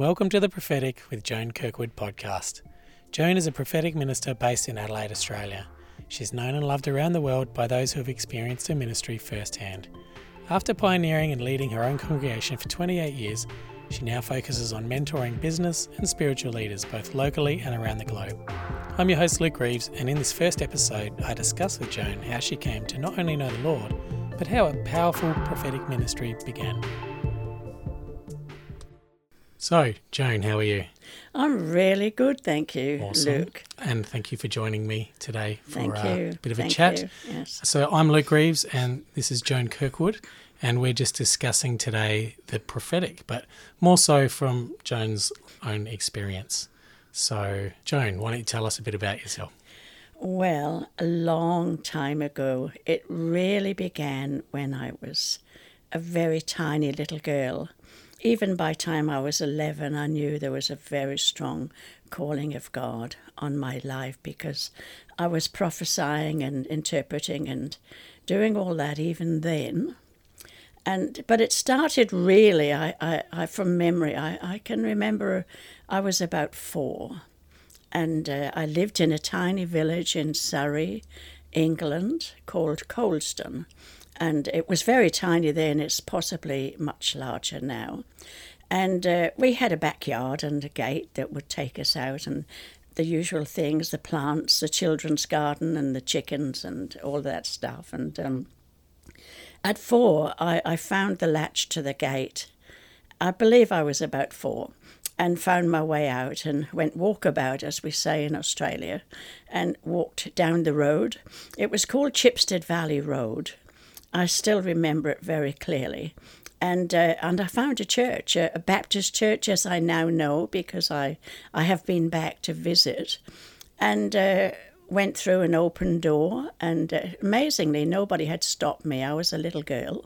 Welcome to the Prophetic with Joan Kirkwood podcast. Joan is a prophetic minister based in Adelaide, Australia. She's known and loved around the world by those who have experienced her ministry firsthand. After pioneering and leading her own congregation for 28 years, she now focuses on mentoring business and spiritual leaders both locally and around the globe. I'm your host, Luke Reeves, and in this first episode, I discuss with Joan how she came to not only know the Lord, but how a powerful prophetic ministry began. So, Joan, how are you? I'm really good, thank you, Awesome. Luke. And thank you for joining me today for Thank uh, a bit of a chat. you, Yes. So, I'm Luke Reeves, and this is Joan Kirkwood, and we're just discussing today the prophetic, but more so from Joan's own experience. So, Joan, why don't you tell us a bit about yourself? Well, a long time ago, it really began when I was a very tiny little girl. Even by time I was 11, I knew there was a very strong calling of God on my life because I was prophesying and interpreting and doing all that even then. And but it started really. I, I, I from memory. I, I can remember I was about four, and uh, I lived in a tiny village in Surrey, England, called Coulsdon, and it was very tiny then. It's possibly much larger now, and uh, we had a backyard and a gate that would take us out and. The usual things, the plants, the children's garden, and the chickens, and all that stuff. And um, at four, I, I found the latch to the gate. I believe I was about four and found my way out and went walkabout, as we say in Australia, and walked down the road. It was called Chipstead Valley Road. I still remember it very clearly. And, uh, and I found a church, a, Baptist church, as I now know, because I, I have been back to visit. And uh, went through an open door, and uh, amazingly, nobody had stopped me. I was a little girl,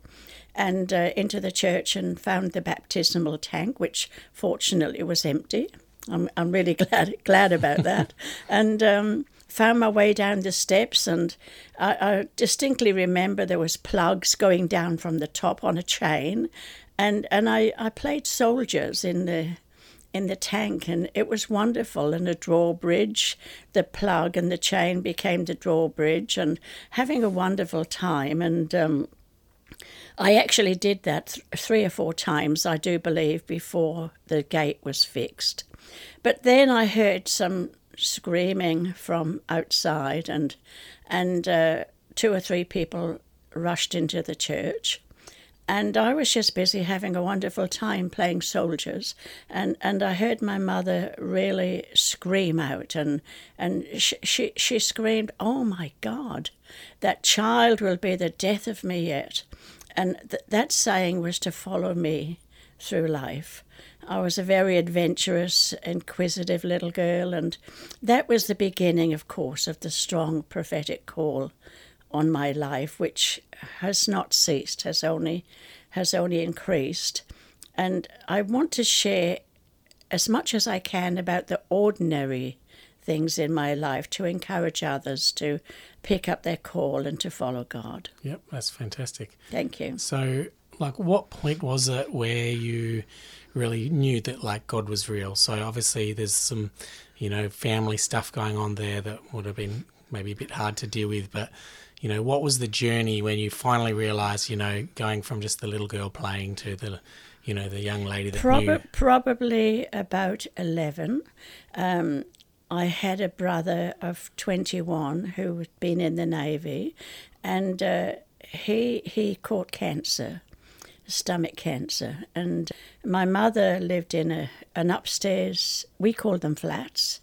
and uh, into the church and found the baptismal tank, which fortunately was empty. I'm, I'm really glad glad about that, and um, found my way down the steps. And I, I distinctly remember there was plugs going down from the top on a chain, and and I, I played soldiers in the in the tank, and it was wonderful. And a drawbridge, the plug and the chain became the drawbridge, and having a wonderful time. And um, I actually did that th- three or four times, I do believe, before the gate was fixed. But then I heard some screaming from outside, and and uh, two or three people rushed into the church. And I was just busy having a wonderful time playing soldiers, and, and I heard my mother really scream out, and and she, she she screamed, "Oh my God, that child will be the death of me yet," and th- that saying was to follow me through life. I was a very adventurous, inquisitive little girl, and that was the beginning, of course, of the strong prophetic call on my life, which has not ceased, has only has only increased. And I want to share as much as I can about the ordinary things in my life to encourage others to pick up their call and to follow God. Yep, that's fantastic. Thank you. So, like, what point was it where you really knew that, like, God was real? So, obviously, there's some, you know, family stuff going on there that would have been maybe a bit hard to deal with, but you know, what was the journey when you finally realised, you know, going from just the little girl playing to the, you know, the young lady that Prob- knew? Probably about 11. Um, I had a brother of 21 who had been in the Navy, and uh, he, he caught cancer, stomach cancer. And my mother lived in a, an upstairs, we called them flats,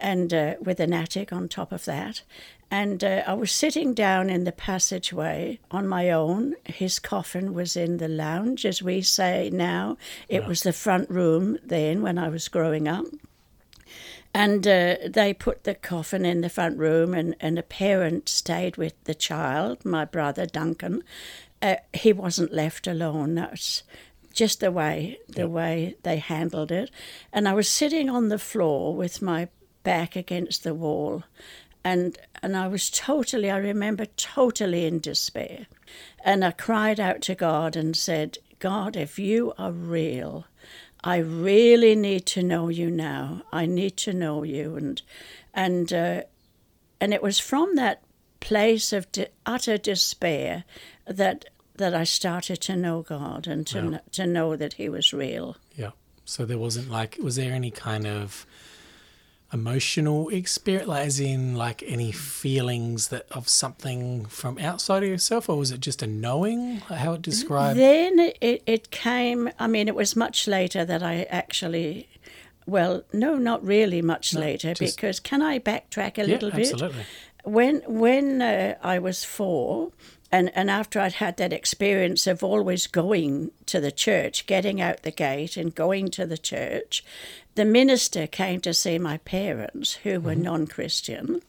and uh, with an attic on top of that. And uh, I was sitting down in the passageway on my own. His coffin was in the lounge, as we say now. It was the front room then when I was growing up. And uh, they put the coffin in the front room, and, and a parent stayed with the child, my brother Duncan. Uh, he wasn't left alone. That's just the way the Yep. way they handled it. And I was sitting on the floor with my back against the wall, and and I was totally. I remember totally in despair, and I cried out to God and said, God, if you are real, I really need to know you now. I need to know you, and and uh, and it was from that place of utter despair that that I started to know God and to Wow. kn- to know that He was real. Yeah. So there wasn't like, was there any kind of emotional experience, like as in like any feelings that of something from outside of yourself, or was it just a knowing? How it described? Then it, it came, I mean, it was much later that I actually, well, no, not really much later, just- because can I backtrack a yeah, little bit? absolutely. When, when uh, I was four, and, and after I'd had that experience of always going to the church, getting out the gate and going to the church, the minister came to see my parents, who were non Christian,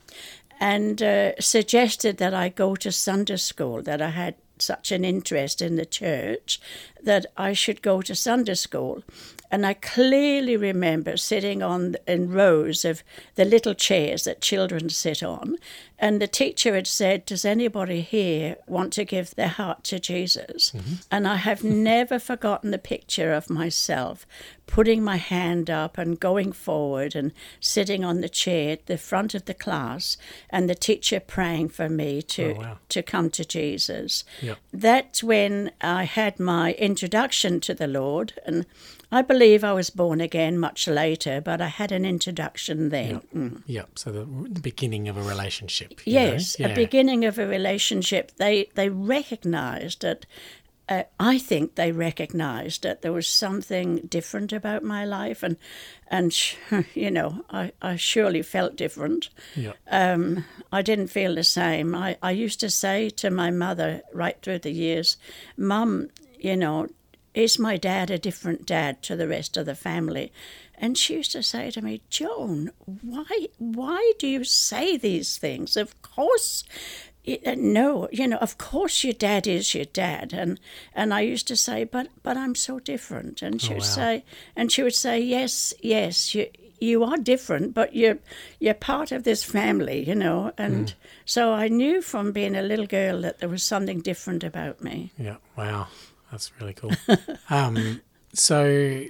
and uh, suggested that I go to Sunday school, that I had such an interest in the church that I should go to Sunday school. And I clearly remember sitting on in rows of the little chairs that children sit on, and the teacher had said, "Does anybody here want to give their heart to Jesus?" And I have never forgotten the picture of myself putting my hand up and going forward and sitting on the chair at the front of the class, and the teacher praying for me to Oh, wow. to come to Jesus. Yep. That's when I had my introduction to the Lord, and I believe I was born again much later, but I had an introduction then. Mm. Yep. So the, the beginning of a relationship. Know? Yes, Yeah. a beginning of a relationship. They they recognised that. Uh, I think they recognised that there was something different about my life, and and you know I, I surely felt different. Yep. um, I didn't feel the same. I, I used to say to my mother right through the years, Mum, you know, is my dad a different dad to the rest of the family? And she used to say to me, Joan, why why do you say these things? Of course uh, no, you know, of course your dad is your dad, and and I used to say, but but I'm so different, and she Oh, would wow. say, and she would say, yes, yes, you you are different, but you're you're part of this family, you know, and Hmm. so I knew from being a little girl that there was something different about me. Yeah. Wow. That's really cool. um, so,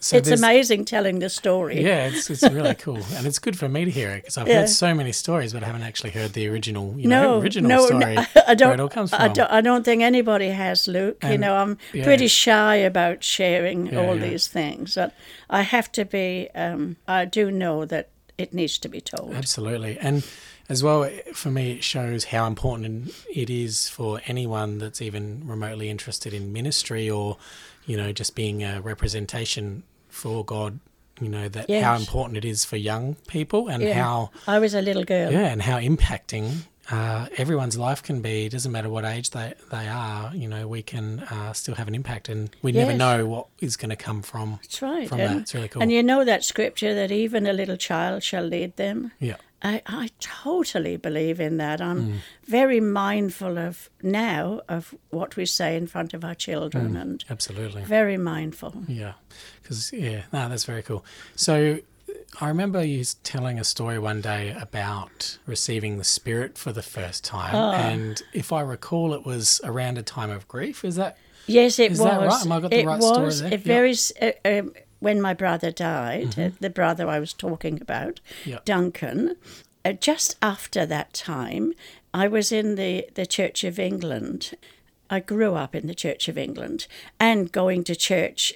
so it's amazing telling the story. Yeah, it's, it's really cool, and it's good for me to hear it because I've Yeah. heard so many stories, but I haven't actually heard the original, you no, know, original no, story no, I don't. it all comes from. I don't. I don't think anybody has, Luke. you know, I'm yeah. pretty shy about sharing Yeah, all these things. But I have to be. Um, I do know that it needs to be told. Absolutely, and as well for me, it shows how important it is for anyone that's even remotely interested in ministry or, you know, just being a representation for God. You know that how important it is for young people and Yeah. how I was a little girl. yeah, and how impacting uh, everyone's life can be. It doesn't matter what age they, they are, you know, we can uh, still have an impact and we never know what is going to come from. That's right. From and, that. It's really cool. And you know that scripture that even a little child shall lead them. Yeah. I, I totally believe in that. I'm Mm. very mindful of now of what we say in front of our children Mm. and Absolutely. very mindful. Yeah. Because, yeah, no, that's very cool. So I remember you telling a story one day about receiving the Spirit for the first time. Oh. And if I recall, it was around a time of grief. Is that? Yes, it Is was. that right? Am I got the it right story there? It Yeah. very uh, um, when my brother died, uh, the brother I was talking about, Yeah. Duncan. Uh, just after that time, I was in the the Church of England. I grew up in the Church of England and going to church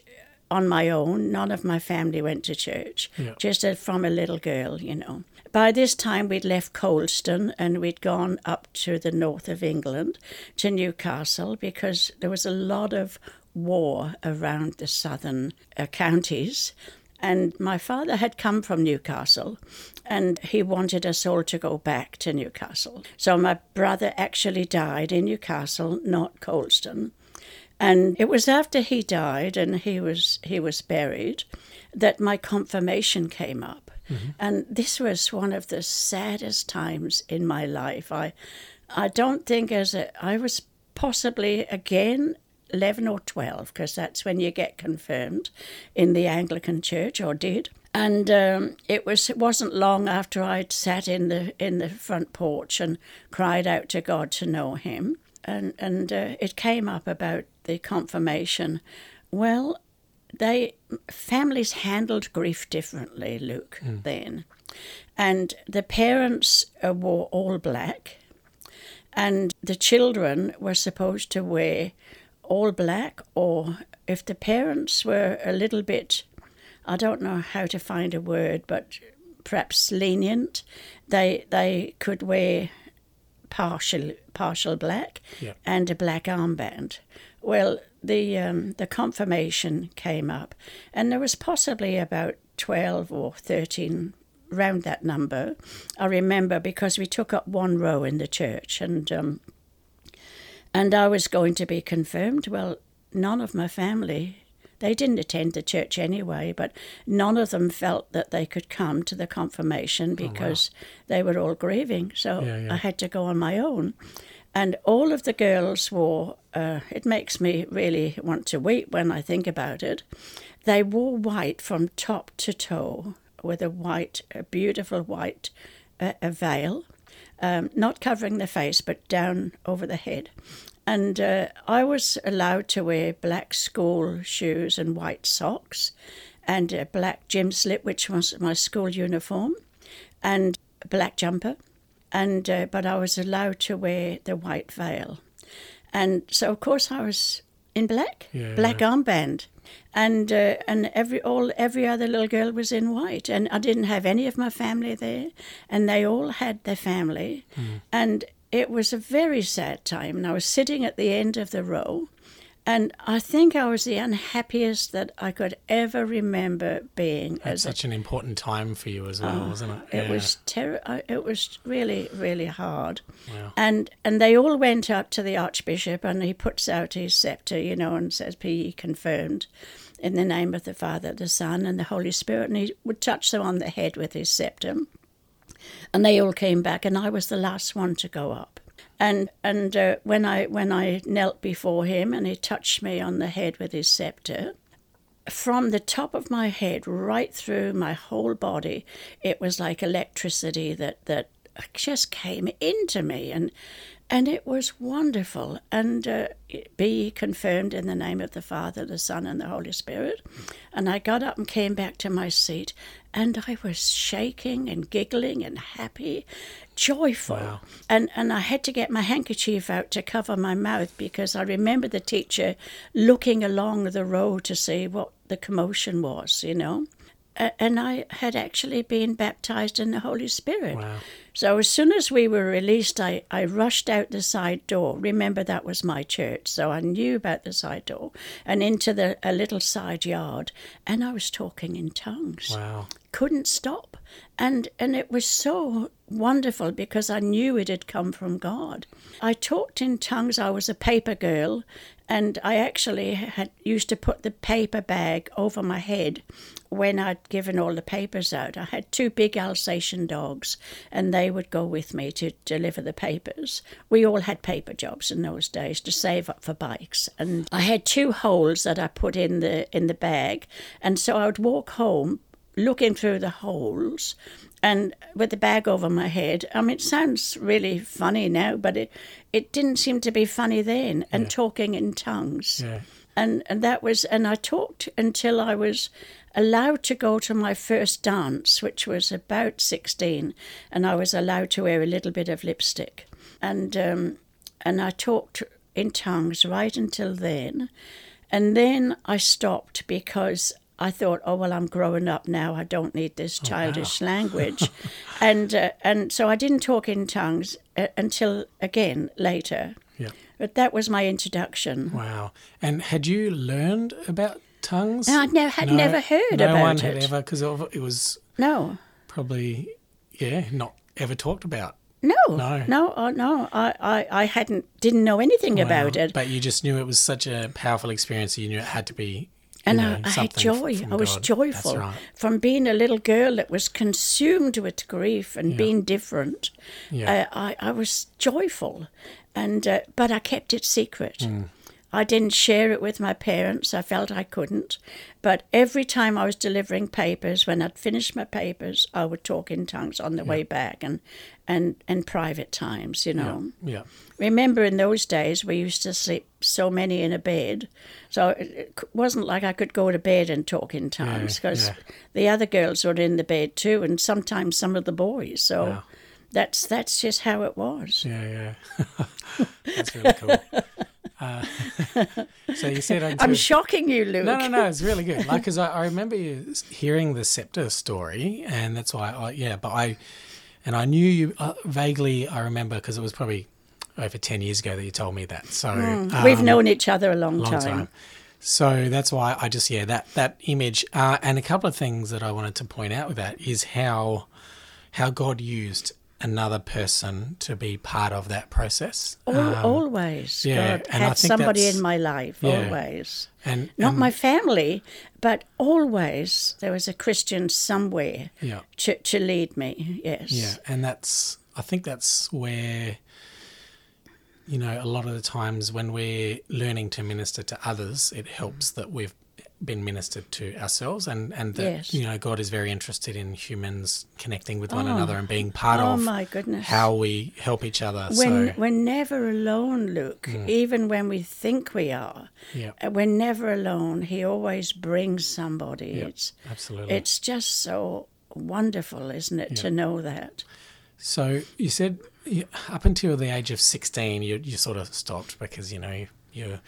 on my own. None of my family went to church, Yeah. just from a little girl, you know. By this time, we'd left Coulsdon and we'd gone up to the north of England to Newcastle because there was a lot of war around the southern uh, counties. And my father had come from Newcastle and he wanted us all to go back to Newcastle. So my brother actually died in Newcastle, not Coulsdon. And it was after he died and he was he was buried that my confirmation came up. And this was one of the saddest times in my life. I I don't think as a I was possibly again 11 or 12 because that's when you get confirmed in the Anglican church or did. And um, it was it wasn't long after I'd sat in the in the front porch and cried out to God to know Him, and and uh, it came up about the confirmation. Well, they families handled grief differently, Luke. Then, and the parents uh, wore all black, and the children were supposed to wear all black, or if the parents were a little bit, I don't know how to find a word, but perhaps lenient, they they could wear partial partial black Yeah. and a black armband. Well, the um, the confirmation came up, and there was possibly about twelve or thirteen round that number. I remember because we took up one row in the church, and um, and I was going to be confirmed. Well, none of my family. They didn't attend the church anyway, but none of them felt that they could come to the confirmation because they were all grieving. So Yeah, yeah. I had to go on my own. And all of the girls wore, uh, it makes me really want to weep when I think about it. They wore white from top to toe with a white, a beautiful white uh, a veil, um, not covering the face but down over the head. And uh, I was allowed to wear black school shoes and white socks and a black gym slip, which was my school uniform, and a black jumper. And uh, but I was allowed to wear the white veil, and so of course I was in black, Yeah, black armband, and uh, and every all every other little girl was in white, and I didn't have any of my family there, and they all had their family, and it was a very sad time. And I was sitting at the end of the row. And I think I was the unhappiest that I could ever remember being That's as a such an important time for you as well, oh, wasn't it? Oh, it was ter- It was really, really hard. Wow. And and they all went up to the archbishop, and he puts out his scepter, you know, and says, "Be ye confirmed." In the name of the Father, the Son, and the Holy Spirit, and he would touch them on the head with his scepter, and they all came back, and I was the last one to go up. And and uh, when I when I knelt before him, and he touched me on the head with his scepter, from the top of my head right through my whole body, it was like electricity that that just came into me, and and it was wonderful. And uh, be confirmed in the name of the Father, the Son, and the Holy Spirit. And I got up and came back to my seat, and I was shaking and giggling and happy, joyful. Wow. And and I had to get my handkerchief out to cover my mouth because I remember the teacher looking along the row to see what the commotion was, you know. And I had actually been baptized in the Holy Spirit. Wow. So as soon as we were released, I, I rushed out the side door. Remember, that was my church, so I knew about the side door and into the a little side yard, and I was talking in tongues Wow. couldn't stop and and it was so wonderful because I knew it had come from God. I talked in tongues. I was a paper girl, and I actually had used to put the paper bag over my head when I'd given all the papers out. I had two big Alsatian dogs, and they would go with me to deliver the papers. We all had paper jobs in those days to save up for bikes, and I had two holes that I put in the in the bag, and so I would walk home looking through the holes and with the bag over my head. I mean, it sounds really funny now, but it, it didn't seem to be funny then, and talking in tongues. Yeah. And, and that was, and I talked until I was allowed to go to my first dance, which was about 16, and I was allowed to wear a little bit of lipstick. And, um, and I talked in tongues right until then. And then I stopped because I thought, oh well, I'm growing up now. I don't need this childish language, and uh, and so I didn't talk in tongues uh, until again later. Yeah. But that was my introduction. Wow. And had you learned about tongues? No, I'd never had never heard no about one had ever because it was No, probably yeah not ever talked about. no, No. no, oh, no. I, I, I hadn't didn't know anything about it, But you just knew it was such a powerful experience. You knew it had to be. And know, I, I had joy. I was God. joyful right. from being a little girl that was consumed with grief and being different. Yeah. uh, I, I was joyful, and uh, but I kept it secret. Hmm. I didn't share it with my parents. I felt I couldn't. But every time I was delivering papers, when I'd finished my papers, I would talk in tongues on the way back and, and, and private times, you know. Yeah. Remember in those days we used to sleep so many in a bed, so it wasn't like I could go to bed and talk in tongues because yeah. the other girls were in the bed too, and sometimes some of the boys. So that's that's just how it was. Yeah, yeah. That's really cool. Uh, so you said I'm shocking you, Luke. No, no, no. It's really good. Like, because I, I remember you hearing the scepter story, and that's why, I, yeah. But I, and I knew you uh, vaguely. I remember because it was probably over ten years ago that you told me that. So We've um, known each other a long, long time. time. So that's why I just yeah that that image uh, and a couple of things that I wanted to point out with that is how how God used another person to be part of that process. Al- Um, always, yeah, God and I had think somebody in my life. Yeah. Always, and not and- my family, but always there was a Christian somewhere yeah to, to lead me. Yes. Yeah, and that's I think that's where you know a lot of the times when we're learning to minister to others, it helps that we've been ministered to ourselves, and and that Yes. you know God is very interested in humans connecting with one another and being part Oh of my goodness. how we help each other. When so Mm. we're never alone, Luke. Even when we think we are, yeah, uh, we're never alone. He always brings somebody. Yeah. It's absolutely. it's just so wonderful, isn't it, to know that? So you said up until the age of sixteen, you you sort of stopped because you know you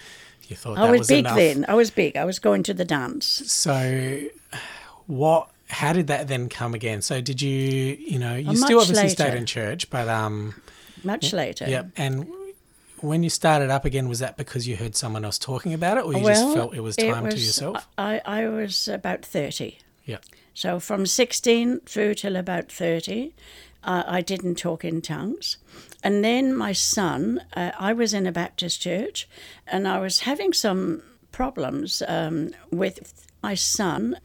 you thought I was, was big enough. then. I was big. I was going to the dance. So, what? How did that then come again? So, did you, you know, you Uh, still obviously stayed in church, but um, Much later. yeah. And when you started up again, was that because you heard someone else talking about it, or you well, just felt it was time to was- yourself? I, I was about 30. Yeah. So from 16 through till about 30, uh, I didn't talk in tongues. And then my son, uh, I was in a Baptist church and I was having some problems um, with my son.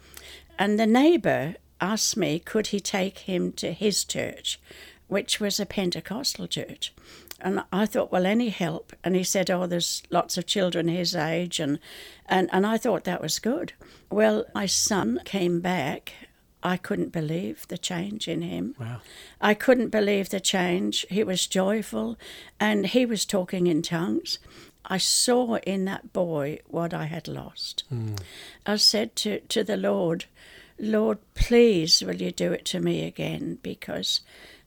And the neighbour asked me, could he take him to his church, which was a Pentecostal church. And I thought, well, any help? And he said, oh, there's lots of children his age. And, and, and I thought that was good. Well, my son came back. I couldn't believe the change in him. Wow. I couldn't believe the change. He was joyful and he was talking in tongues. I saw in that boy what I had lost. Hmm. I said to, to the Lord, Lord, please will you do it to me again because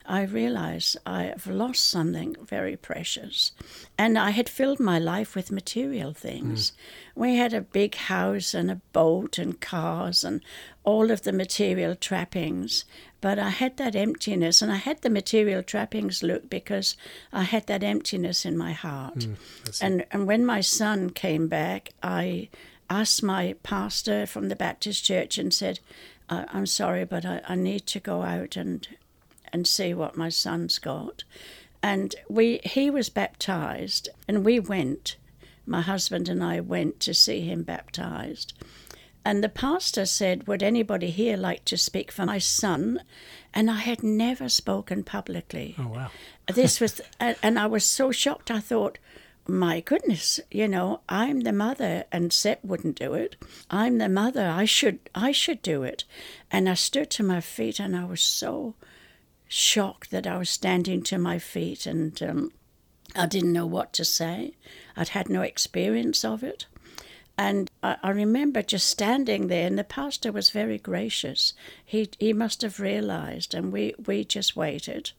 I realized I have lost something very precious. And I had filled my life with material things. Mm. We had a big house and a boat and cars and all of the material trappings. But I had that emptiness, and I had the material trappings, look, because I had that emptiness in my heart. Mm, and, and when my son came back, I asked my pastor from the Baptist church and said, I, I'm sorry, but I, I need to go out and and see what my son's got. And we he was baptized and we went. My husband and I went to see him baptized. And the pastor said, Would anybody here like to speak for my son? And I had never spoken publicly. Oh wow. This was, and and I was so shocked. I thought, my goodness, you know, I'm the mother, and Sep wouldn't do it. I'm the mother. I should, I should do it. And I stood to my feet, and I was so shocked that I was standing to my feet, and um, I didn't know what to say. I'd had no experience of it. And I, I remember just standing there, and the pastor was very gracious. He he must have realised, and we, we just waited.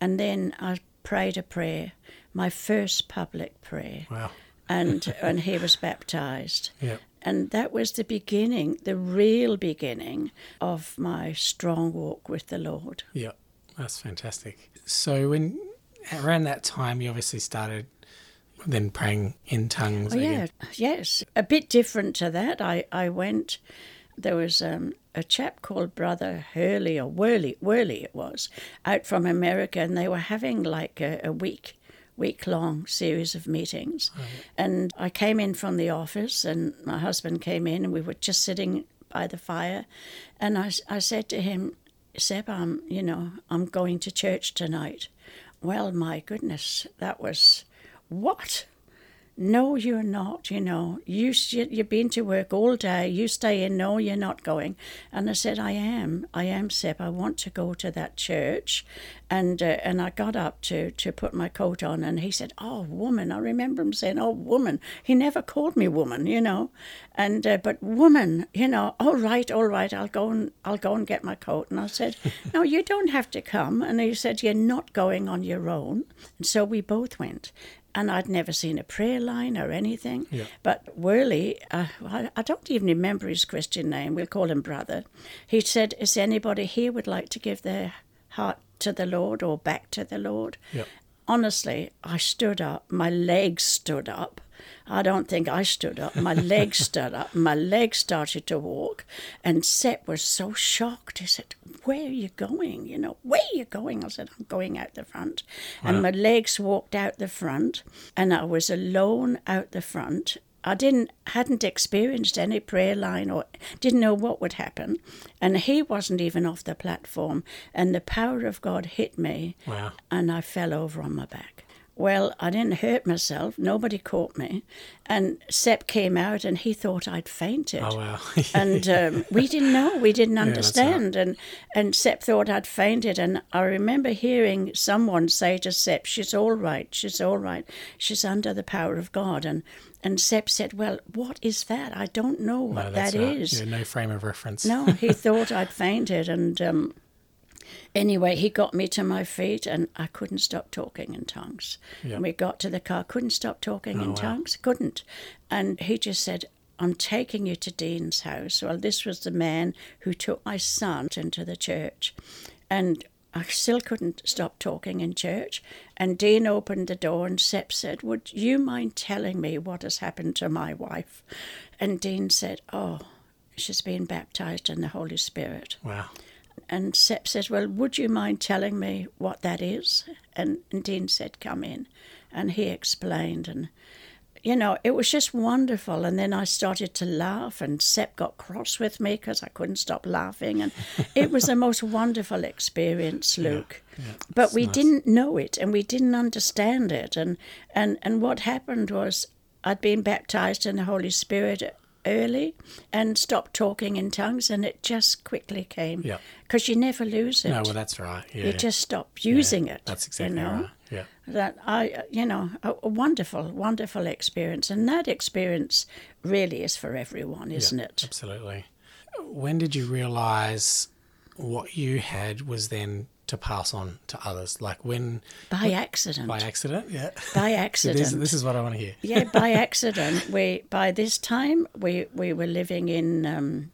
And then I prayed a prayer, my first public prayer, Wow. and and he was baptized. Yeah. And that was the beginning, the real beginning of my strong walk with the Lord. Yeah. That's fantastic. So when around that time, you obviously started then praying in tongues Oh, yeah, yes. A bit different to that. I, I went, there was um, a chap called Brother Hurley, or Worley, Worley it was, out from America, and they were having like a, a week, week long series of meetings. And I came in from the office, and my husband came in, and we were just sitting by the fire. And I, I said to him, Seb, I'm, you know, I'm going to church tonight. Well, my goodness, that was what? No, you're not, you know. You, you've been to work all day. You stay in. No, you're not going. And I said, I am. I am, Sep. I want to go to that church. And uh, and I got up to, to put my coat on. And he said, oh, woman. I remember him saying, oh, woman. He never called me woman, you know. And uh, But woman, you know, all right, all right. I'll go and I'll go and get my coat. And I said, no, you don't have to come. And he said, you're not going on your own. And so we both went and I'd never seen a prayer line or anything. Yeah. But Worley, uh, I, I, don't even remember his Christian name, we'll call him brother. He said, Is anybody here would like to give their heart to the Lord or back to the Lord? Yeah. Honestly, I stood up, my legs stood up, I don't think I stood up. My legs stood up. My legs started to walk. And Sep was so shocked. He said, Where are you going? You know, where are you going? I said, I'm going out the front. Wow. And my legs walked out the front. And I was alone out the front. I didn't hadn't experienced any prayer line or didn't know what would happen, and he wasn't even off the platform. And the power of God hit me, wow. and I fell over on my back. Well, I didn't hurt myself. Nobody caught me. And Sep came out and he thought I'd fainted. Oh, wow. and um, we didn't know. We didn't understand. Yeah, and, and Sep thought I'd fainted. And I remember hearing someone say to Sep, She's all right. She's all right. She's under the power of God. And and Sep said, Well, what is that? I don't know what no, that is. Yeah, no frame of reference. no, he thought I'd fainted. And um, Anyway, he got me to my feet and I couldn't stop talking in tongues. Yep. And we got to the car, couldn't stop talking oh, in wow. tongues, couldn't. And he just said, I'm taking you to Dean's house. Well, this was the man who took my son into the church. And I still couldn't stop talking in church. And Dean opened the door and Sep said, Would you mind telling me what has happened to my wife? And Dean said, Oh, she's been baptized in the Holy Spirit. Wow. And Sep says, Well, would you mind telling me what that is? And, and Dean said, Come in. And he explained. And, you know, it was just wonderful. And then I started to laugh, and Sep got cross with me because I couldn't stop laughing. And it was the most wonderful experience, Luke. Yeah, yeah, but we nice. didn't know it and we didn't understand it. And, and, and what happened was I'd been baptized in the Holy Spirit early and stopped talking in tongues, and it just quickly came. Yeah. Because you never lose it. No, well, that's right. Yeah, you just stop using yeah, it. That's exactly you know? right. Yeah. That I, you know, a, a, wonderful, wonderful experience, and that experience really is for everyone, isn't yeah, it? Absolutely. When did you realise what you had was then to pass on to others? Like when by when, accident. By accident, yeah. By accident. this, this, is what I want to hear. yeah, by accident. We by this time we we were living in um,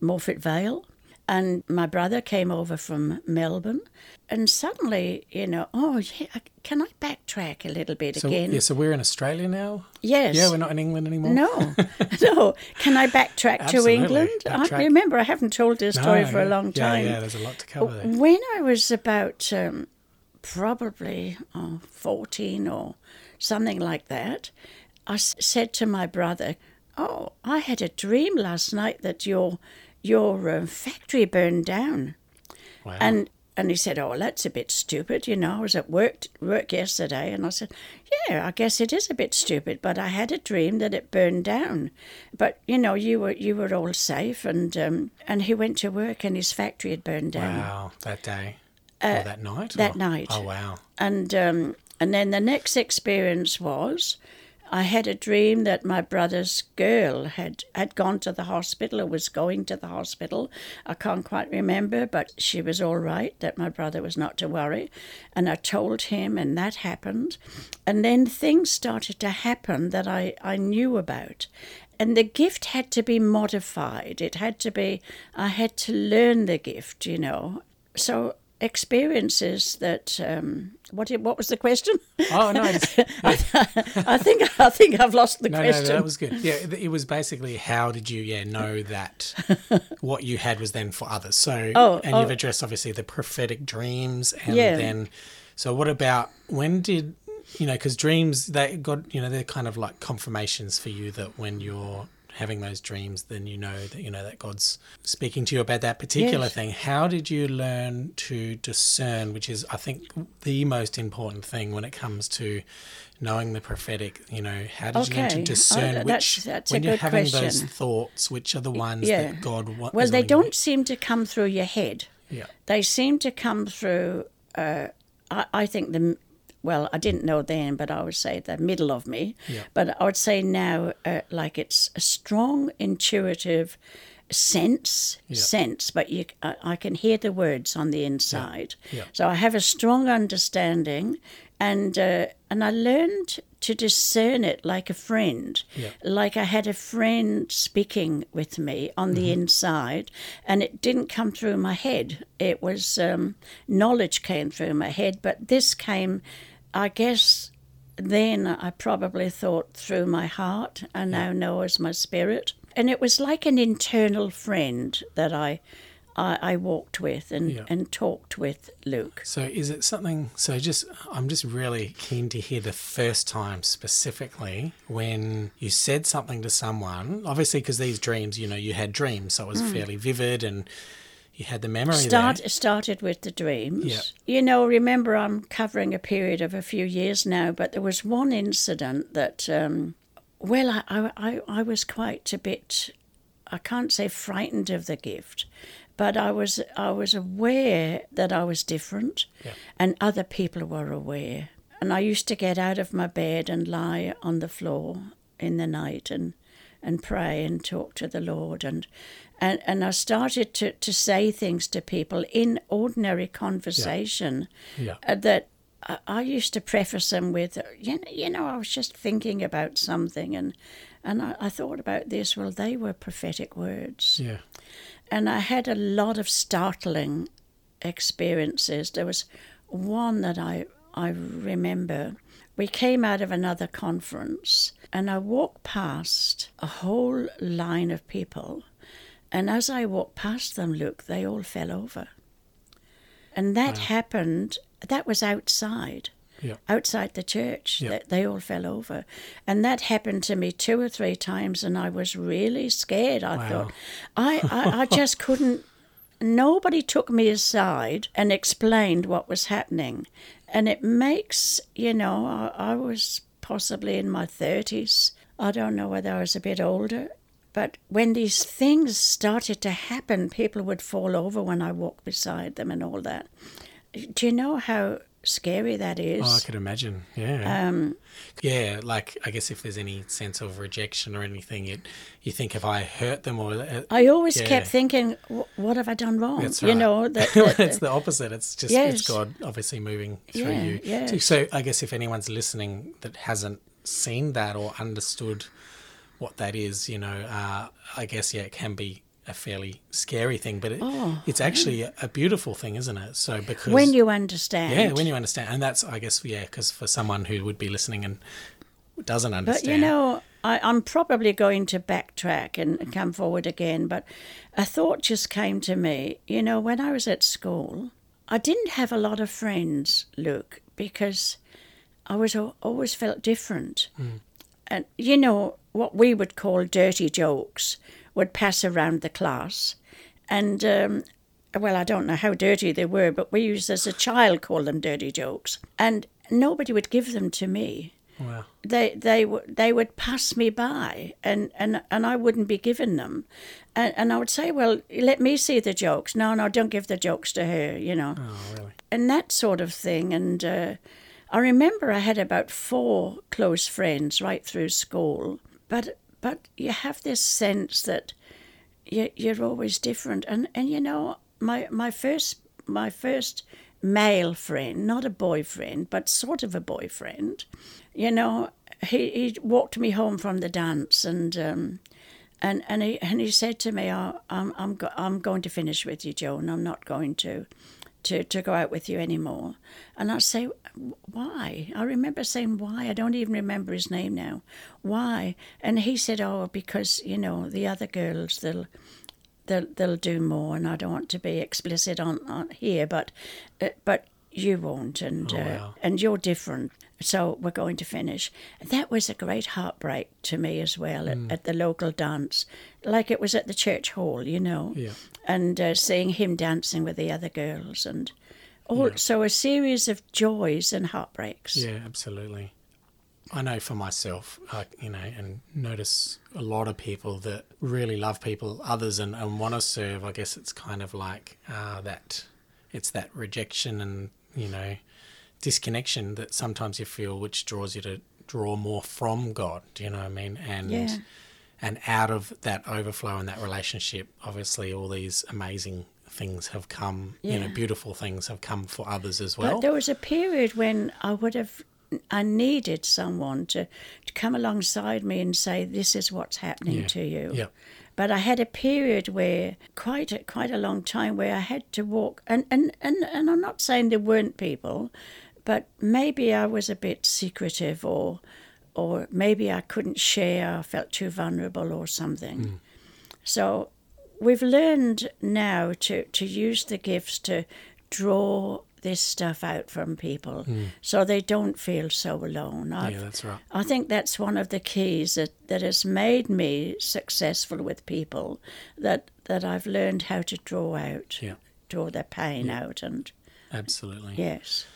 Morphett Vale, and my brother came over from Melbourne, and suddenly, you know, oh, yeah, can I backtrack a little bit so, again? Yeah, so we're in Australia now? Yes. Yeah, we're not in England anymore? No, no. Can I backtrack to England? Backtrack. I remember I haven't told this story no, for a long time. Yeah, yeah, there's a lot to cover there. When I was about um, probably oh, 14 or something like that, I said to my brother, Oh, I had a dream last night that your your uh, factory burned down. Wow. And and he said, "Oh, that's a bit stupid." You know, I was at work work yesterday, and I said, "Yeah, I guess it is a bit stupid, but I had a dream that it burned down. But you know, you were you were all safe." And um, and he went to work, and his factory had burned down. Wow, that day, uh, or that night, that or? night. Oh wow! And um, and then the next experience was I had a dream that my brother's girl had, had gone to the hospital or was going to the hospital. I can't quite remember, but she was all right, that my brother was not to worry. And I told him, and that happened. And then things started to happen that I, I knew about. And the gift had to be modified. It had to be, I had to learn the gift, you know. So experiences that um, what what was the question? Oh no, just, yeah. I, I, think I think I've lost the no, question. No, that was good. Yeah, it was basically how did you yeah know that what you had was then for others. So oh, and oh. you've addressed obviously the prophetic dreams and yeah. then so what about when did you know because dreams they got you know they're kind of like confirmations for you that when you're having those dreams, then you know that you know that God's speaking to you about that particular Yes. thing. How did you learn to discern, which is I think the most important thing when it comes to knowing the prophetic, you know, how did you learn to discern Oh, which that's- that's a when you're having those thoughts, which are the ones yeah. that God wants? Well, they wanting you don't seem to come through your head. Yeah. They seem to come through. Uh, I, I think the well, I didn't know then, but I would say the middle of me. Yeah. But I would say now, uh, like it's a strong, intuitive sense, Yeah. sense. But you, I, I can hear the words on the inside. Yeah. So I have a strong understanding, and uh, and I learned to discern it like a friend, Yeah. like I had a friend speaking with me on the inside, and it didn't come through my head. It was um, knowledge came through my head, but this came, I guess. Then I probably thought through my heart, I now know as my spirit, and it was like an internal friend that I, I, I walked with and, Yeah. and talked with Luke. So is it something? So just, I'm just really keen to hear the first time specifically when you said something to someone. Obviously, because these dreams, you know, you had dreams, so it was Hmm. fairly vivid, and you had the memory Start there. started with the dreams. Yeah. You know, remember I'm covering a period of a few years now, but there was one incident that, um, well, I, I, I, was quite a bit, I can't say frightened of the gift, but I was I was aware that I was different, Yeah. and other people were aware. And I used to get out of my bed and lie on the floor in the night and and pray and talk to the Lord and and, and I started to, to say things to people in ordinary conversation Yeah. uh, that I, I used to preface them with, you know, you know, I was just thinking about something and and I, I thought about this. Well, they were prophetic words. Yeah. And I had a lot of startling experiences. There was one that I, I remember. We came out of another conference and I walked past a whole line of people. And as I walked past them, look, they all fell over. And that happened, that was outside Yeah. outside the church. Yeah. They, they all fell over. And that happened to me two or three times, and I was really scared. I Wow. thought, I, I, I just couldn't. Nobody took me aside and explained what was happening. And it makes, you know, I, I was possibly in my 30s. I don't know whether I was a bit older. But when these things started to happen, people would fall over when I walked beside them and all that. Do you know how scary that is? Oh, I could imagine. Yeah. Um, yeah. Like, I guess if there's any sense of rejection or anything, it, you think if I hurt them or. Uh, I always Yeah. kept thinking, what have I done wrong? That's You right. know, that, that- it's the opposite. It's just Yes. it's God obviously moving through Yeah, you. yes. So, so I guess if anyone's listening that hasn't seen that or understood what that is, you know, uh, I guess yeah, it can be a fairly scary thing, but it, Oh, it's actually a, a beautiful thing, isn't it? So because when you understand. yeah, when you understand, and that's I guess yeah, because for someone who would be listening and doesn't understand, But you know, I, I'm probably going to backtrack and come forward again. But a thought just came to me. You know, when I was at school, I didn't have a lot of friends, Luke, because I was always felt different. Hmm. And you know what we would call dirty jokes would pass around the class, and um, well, I don't know how dirty they were, but we used as a child call them dirty jokes, and nobody would give them to me. Wow, they they would they would pass me by and, and, and I wouldn't be given them. And, and I would say well let me see the jokes. No no don't give the jokes to her you know. Oh really, and that sort of thing. And uh, I remember I had about four close friends right through school but but you have this sense that you, you're always different and and you know my my first my first male friend not a boyfriend but sort of a boyfriend you know he, he walked me home from the dance and um, and and he and he said to me, oh, "I'm I'm go- I'm going to finish with you, Joan. I'm not going to to to go out with you anymore." And I say, "Why?" I remember saying, "Why?" I don't even remember his name now. Why? And he said, "Oh, because you know the other girls they'll." They'll, they'll do more, and I don't want to be explicit on, on here, but uh, but you won't, and Oh, uh, wow. and you're different. so we're going to finish. That was a great heartbreak to me as well at, Mm. at the local dance, like it was at the church hall, you know, Yeah. And uh, seeing him dancing with the other girls, and also a series of joys and heartbreaks. Yeah, absolutely. I know for myself, I, you know, and notice a lot of people that really love people, others, and, and want to serve. I guess it's kind of like uh, that, it's that rejection and, you know, disconnection that sometimes you feel, which draws you to draw more from God. Do you know what I mean? And, Yeah. And out of that overflow and that relationship, obviously, all these amazing things have come, you know, beautiful things have come for others as But well. there was a period when I would have, I needed someone to, to come alongside me and say, "This is what's happening Yeah. to you." Yeah. But I had a period where quite a, quite a long time where I had to walk, and, and, and, and I'm not saying there weren't people, but maybe I was a bit secretive, or or maybe I couldn't share, I felt too vulnerable, or something. Mm. So we've learned now to, to use the gifts to draw this stuff out from people mm. so they don't feel so alone. I've, yeah, that's right. I think that's one of the keys that, that has made me successful with people that that I've learned how to draw out, Yeah. draw their pain out, and Absolutely. yes,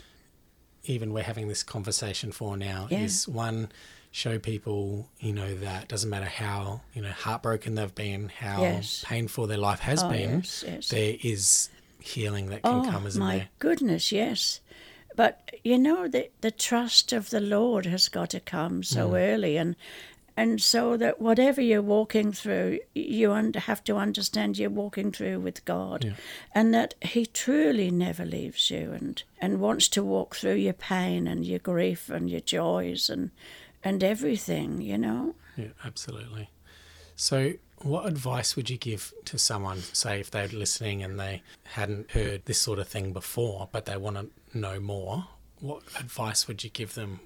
Even we're having this conversation for now Yeah. is one show people, you know, that doesn't matter how, you know, heartbroken they've been, how Yes. painful their life has Oh, been, yes, yes. there is healing that can oh come, isn't my there? goodness, yes. But you know the the trust of the Lord has got to come so Mm. early, and and so that whatever you're walking through, you have to understand you're walking through with God, Yeah. and that He truly never leaves you, and and wants to walk through your pain and your grief and your joys and and everything, you know. Yeah, absolutely. So, what advice would you give to someone, say, if they're listening and they hadn't heard this sort of thing before, but they want to know more? What advice would you give them?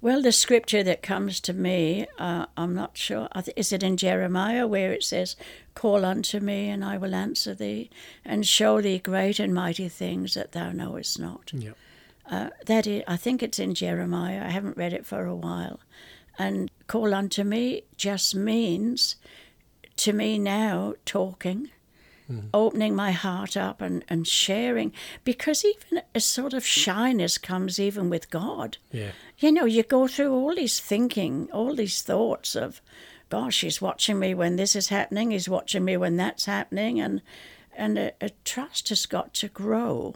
Well, the scripture that comes to me, uh, I'm not sure. Is it in Jeremiah where it says, Call unto me, and I will answer thee, and show thee great and mighty things that thou knowest not? Yeah. Uh, that is, I think it's in Jeremiah. I haven't read it for a while. And call unto me just means, to me now, talking, opening my heart up and, and sharing. Because even a sort of shyness comes even with God Yeah. you know, you go through all these thinking, all these thoughts of, gosh, he's watching me when this is happening, he's watching me when that's happening, and and a, a trust has got to grow.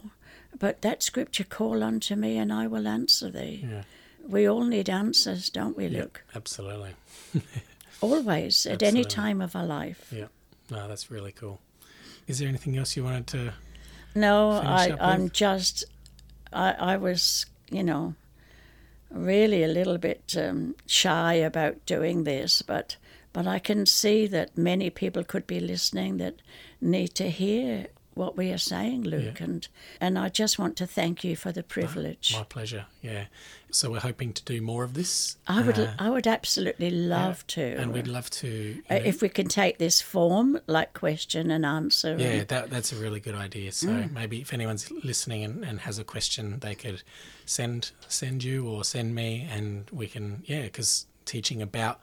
But that scripture, call unto me and I will answer thee. Yeah. We all need answers, don't we. Luke? Absolutely. Always, at any time of our life. Yeah. No, that's really cool. Is there anything else you wanted to? No, I, I'm just, I, I was, you know, really a little bit um, shy about doing this, but but I can see that many people could be listening that need to hear what we are saying, Luke, and and I just want to thank you for the privilege. My pleasure. Yeah. So we're hoping to do more of this. I would uh, I would absolutely love to, and we'd love to. you uh, know, if we can take this form like question and answer. and- Yeah, that that's a really good idea. So Mm. maybe if anyone's listening and, and has a question, they could send send you or send me, and we can yeah, because teaching about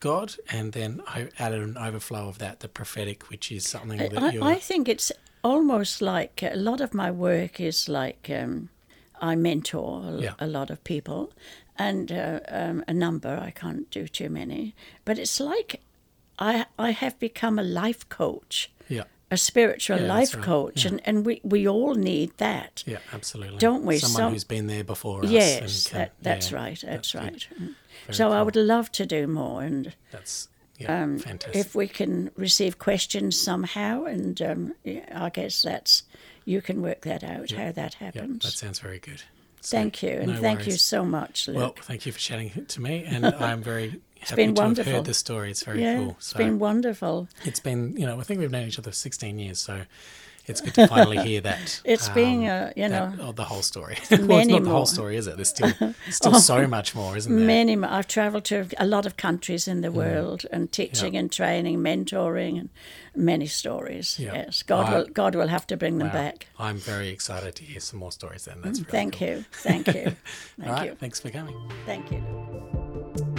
God and then o- add an overflow of that, the prophetic, which is something that I, you're I think it's almost like a lot of my work is like um, I mentor a, Yeah. a lot of people, and uh, um, a number I can't do too many, but it's like I I have become a life coach, yeah a spiritual Yeah, that's very right. coach, and and we we all need that. yeah absolutely Don't we? Someone Some- who's been there before us. Yes, and can- that, that's yeah, right. That's, good. right. Very so I would love to do more, and That's yeah um, fantastic. if we can receive questions somehow, and um, I guess that's you can work that out how that yeah, happens. that sounds very good. So, thank you, and no thank you so much, Luke. Well, thank you for chatting to me, and I'm very happy been to have wonderful. heard the story. It's very yeah, cool. it's So been wonderful. it's been, you know, I think we've known each other 16 years, so it's good to finally hear that. It's being, a you that- know, oh, the whole story. well, it's not the whole story, is it? There's still still so much more, isn't there? Many, mo- I've travelled to a lot of countries in the Mm. world and teaching and training, mentoring, and many stories. Yeah. Yes, God I- will. God will have to bring them Wow. back. I'm very excited to hear some more stories then. That's really Thank cool. you, thank you, thank All right, you, thanks for coming. thank you. Luke.